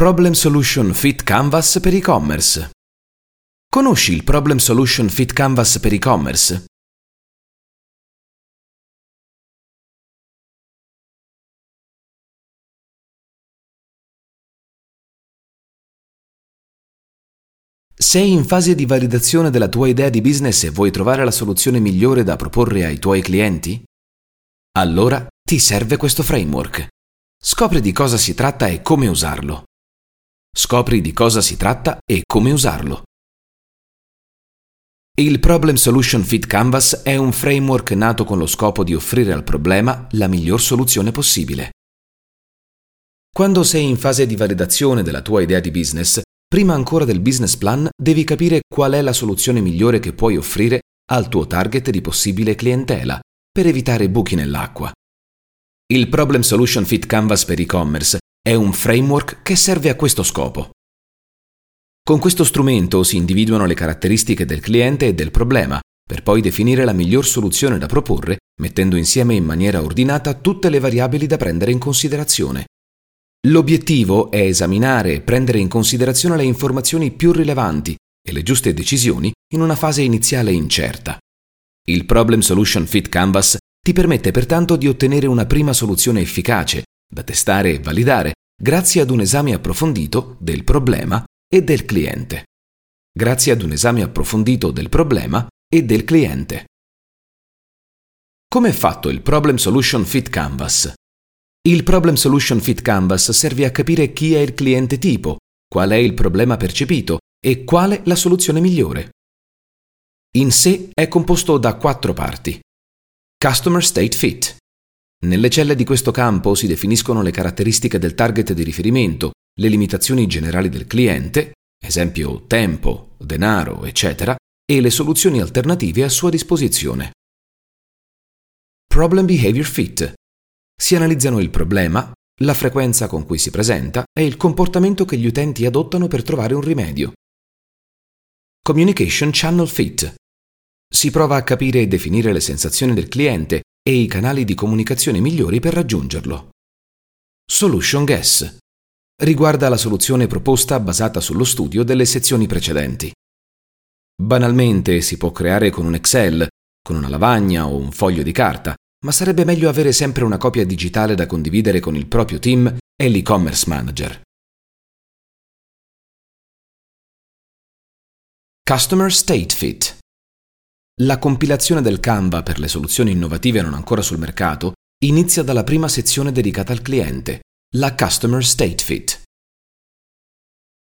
Problem Solution Fit Canvas per e-commerce. Conosci il Problem Solution Fit Canvas per e-commerce? Sei in fase di validazione della tua idea di business e vuoi trovare la soluzione migliore da proporre ai tuoi clienti? Allora ti serve questo framework. Scopri di cosa si tratta e come usarlo. Scopri di cosa si tratta e come usarlo. Il Problem Solution Fit Canvas è un framework nato con lo scopo di offrire al problema la miglior soluzione possibile. Quando sei in fase di validazione della tua idea di business, prima ancora del business plan devi capire qual è la soluzione migliore che puoi offrire al tuo target di possibile clientela per evitare buchi nell'acqua. Il Problem Solution Fit Canvas per e-commerce è un framework che serve a questo scopo. Con questo strumento si individuano le caratteristiche del cliente e del problema, per poi definire la miglior soluzione da proporre, mettendo insieme in maniera ordinata tutte le variabili da prendere in considerazione. L'obiettivo è esaminare e prendere in considerazione le informazioni più rilevanti e le giuste decisioni in una fase iniziale incerta. Il Problem Solution Fit Canvas ti permette pertanto di ottenere una prima soluzione efficace, da testare e validare, grazie ad un esame approfondito del problema e del cliente. Grazie ad un esame approfondito del problema e del cliente. Come è fatto il Problem Solution Fit Canvas? Il Problem Solution Fit Canvas serve a capire chi è il cliente tipo, qual è il problema percepito e quale la soluzione migliore. In sé è composto da quattro parti. Customer State Fit. Nelle celle di questo campo si definiscono le caratteristiche del target di riferimento, le limitazioni generali del cliente, esempio tempo, denaro, eccetera, e le soluzioni alternative a sua disposizione. Problem Behavior Fit si analizzano il problema, la frequenza con cui si presenta e il comportamento che gli utenti adottano per trovare un rimedio. Communication Channel Fit. Si prova a capire e definire le sensazioni del cliente e i canali di comunicazione migliori per raggiungerlo. Solution Guess. Riguarda la soluzione proposta basata sullo studio delle sezioni precedenti. Banalmente si può creare con un Excel, con una lavagna o un foglio di carta, ma sarebbe meglio avere sempre una copia digitale da condividere con il proprio team e l'e-commerce manager. Customer State Fit. La compilazione del Canva per le soluzioni innovative non ancora sul mercato inizia dalla prima sezione dedicata al cliente, la Customer State Fit.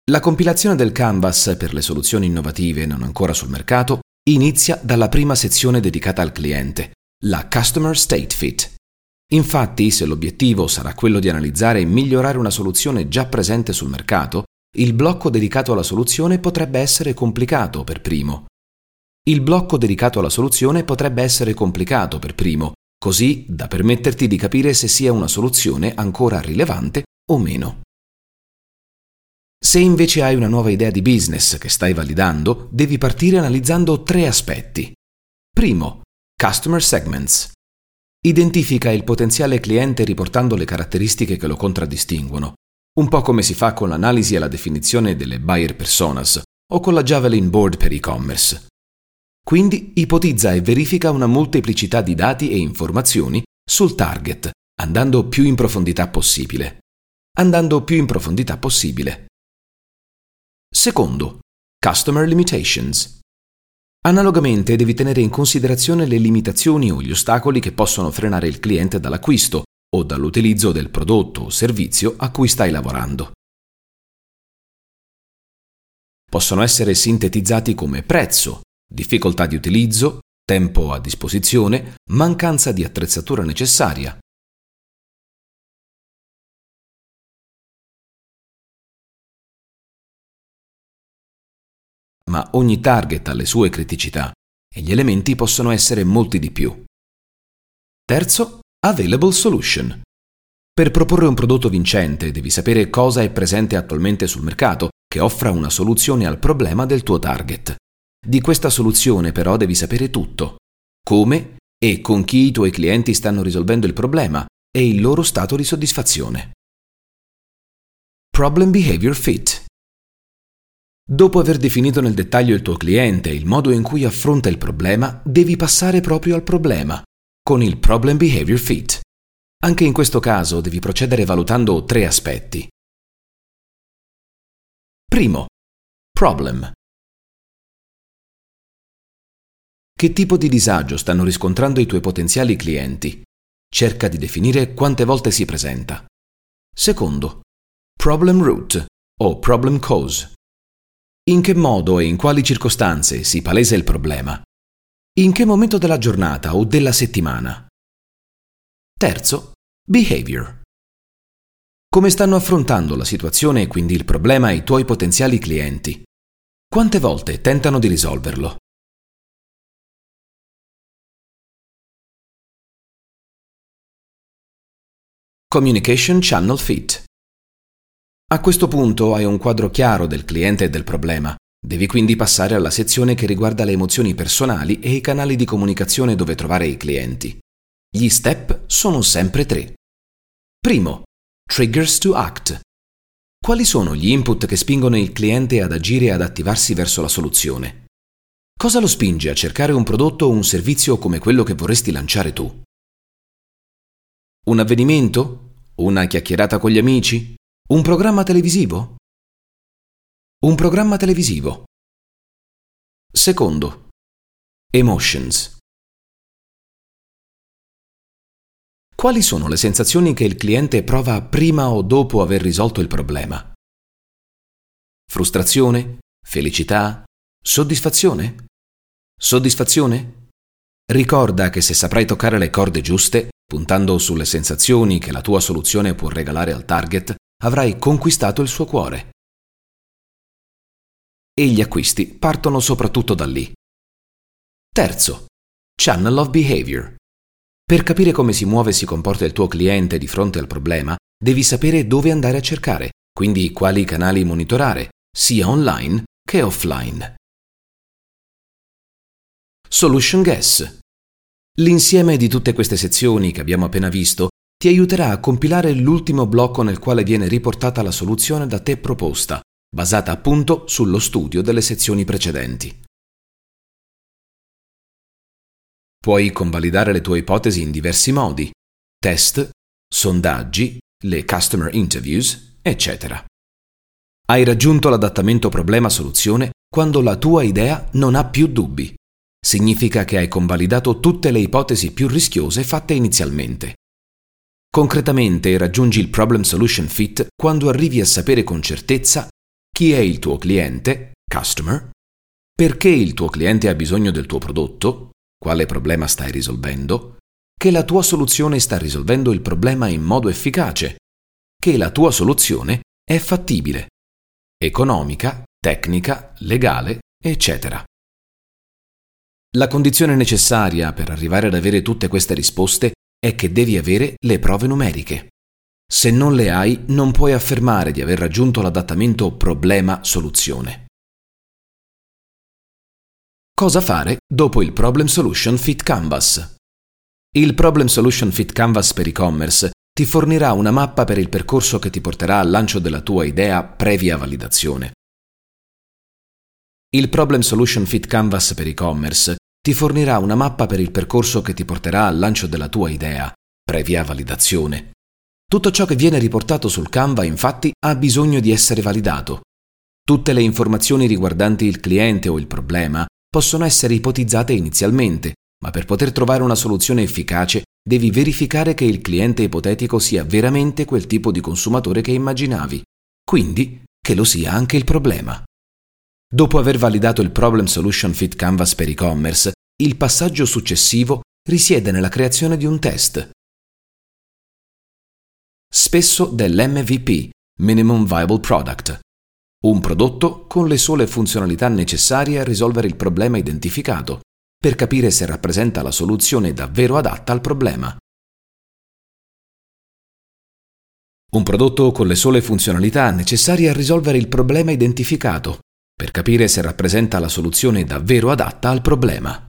La compilazione del Canvas per le soluzioni innovative non ancora sul mercato inizia dalla prima sezione dedicata al cliente, la Customer State Fit. Infatti, se l'obiettivo sarà quello di analizzare e migliorare una soluzione già presente sul mercato, il blocco dedicato alla soluzione potrebbe essere complicato per primo. Il blocco dedicato alla soluzione potrebbe essere complicato per primo, così da permetterti di capire se sia una soluzione ancora rilevante o meno. Se invece hai una nuova idea di business che stai validando, devi partire analizzando tre aspetti. Primo, Customer Segments. Identifica il potenziale cliente riportando le caratteristiche che lo contraddistinguono, un po' come si fa con l'analisi e la definizione delle buyer personas o con la Javelin Board per e-commerce. Quindi ipotizza e verifica una molteplicità di dati e informazioni sul target, andando più in profondità possibile. Andando più in profondità possibile. Secondo, Customer Limitations. Analogamente devi tenere in considerazione le limitazioni o gli ostacoli che possono frenare il cliente dall'acquisto o dall'utilizzo del prodotto o servizio a cui stai lavorando. Possono essere sintetizzati come prezzo, difficoltà di utilizzo, tempo a disposizione, mancanza di attrezzatura necessaria, ma ogni target ha le sue criticità e gli elementi possono essere molti di più. Terzo, Available Solution. Per proporre un prodotto vincente devi sapere cosa è presente attualmente sul mercato che offra una soluzione al problema del tuo target. Di questa soluzione però devi sapere tutto. Come e con chi i tuoi clienti stanno risolvendo il problema e il loro stato di soddisfazione. Problem Behavior Fit. Dopo aver definito nel dettaglio il tuo cliente e il modo in cui affronta il problema, devi passare proprio al problema, con il Problem Behavior Fit. Anche in questo caso devi procedere valutando tre aspetti. Primo, problem. Che tipo di disagio stanno riscontrando i tuoi potenziali clienti? Cerca di definire quante volte si presenta. Secondo, problem root o problem cause. In che modo e in quali circostanze si palesa il problema? In che momento della giornata o della settimana? Terzo, behavior. Come stanno affrontando la situazione e quindi il problema i tuoi potenziali clienti? Quante volte tentano di risolverlo? Communication Channel Fit. A questo punto hai un quadro chiaro del cliente e del problema. Devi quindi passare alla sezione che riguarda le emozioni personali e i canali di comunicazione dove trovare i clienti. Gli step sono sempre tre. Primo, triggers to act. Quali sono gli input che spingono il cliente ad agire e ad attivarsi verso la soluzione? Cosa lo spinge a cercare un prodotto o un servizio come quello che vorresti lanciare tu? Un avvenimento? Una chiacchierata con gli amici? Un programma televisivo? Un programma televisivo. Secondo. Emotions. Quali sono le sensazioni che il cliente prova prima o dopo aver risolto il problema? Frustrazione? Felicità? Soddisfazione? Soddisfazione? Ricorda che se saprai toccare le corde giuste, Puntando sulle sensazioni che la tua soluzione può regalare al target, avrai conquistato il suo cuore. E gli acquisti partono soprattutto da lì. Terzo, Channel of Behavior. Per capire come si muove e si comporta il tuo cliente di fronte al problema, devi sapere dove andare a cercare, quindi quali canali monitorare, sia online che offline. Solution Guess. L'insieme di tutte queste sezioni che abbiamo appena visto ti aiuterà a compilare l'ultimo blocco nel quale viene riportata la soluzione da te proposta, basata appunto sullo studio delle sezioni precedenti. Puoi convalidare le tue ipotesi in diversi modi, test, sondaggi, le customer interviews, eccetera. Hai raggiunto l'adattamento problema-soluzione quando la tua idea non ha più dubbi significa che hai convalidato tutte le ipotesi più rischiose fatte inizialmente. Concretamente raggiungi il problem solution fit quando arrivi a sapere con certezza chi è il tuo cliente, customer, perché il tuo cliente ha bisogno del tuo prodotto, quale problema stai risolvendo, che la tua soluzione sta risolvendo il problema in modo efficace, che la tua soluzione è fattibile, economica, tecnica, legale, eccetera. La condizione necessaria per arrivare ad avere tutte queste risposte è che devi avere le prove numeriche. Se non le hai, non puoi affermare di aver raggiunto l'adattamento problema-soluzione. Cosa fare dopo il Problem Solution Fit Canvas? Il Problem Solution Fit Canvas per e-commerce ti fornirà una mappa per il percorso che ti porterà al lancio della tua idea previa validazione. Il Problem Solution Fit Canvas per e-commerce ti fornirà una mappa per il percorso che ti porterà al lancio della tua idea, previa validazione. Tutto ciò che viene riportato sul Canva infatti ha bisogno di essere validato. Tutte le informazioni riguardanti il cliente o il problema possono essere ipotizzate inizialmente, ma per poter trovare una soluzione efficace devi verificare che il cliente ipotetico sia veramente quel tipo di consumatore che immaginavi, quindi che lo sia anche il problema. Dopo aver validato il Problem Solution Fit Canvas per e-commerce, il passaggio successivo risiede nella creazione di un test. Spesso dell'MVP, Minimum Viable Product, un prodotto con le sole funzionalità necessarie a risolvere il problema identificato, per capire se rappresenta la soluzione davvero adatta al problema. Un prodotto con le sole funzionalità necessarie a risolvere il problema identificato, per capire se rappresenta la soluzione davvero adatta al problema.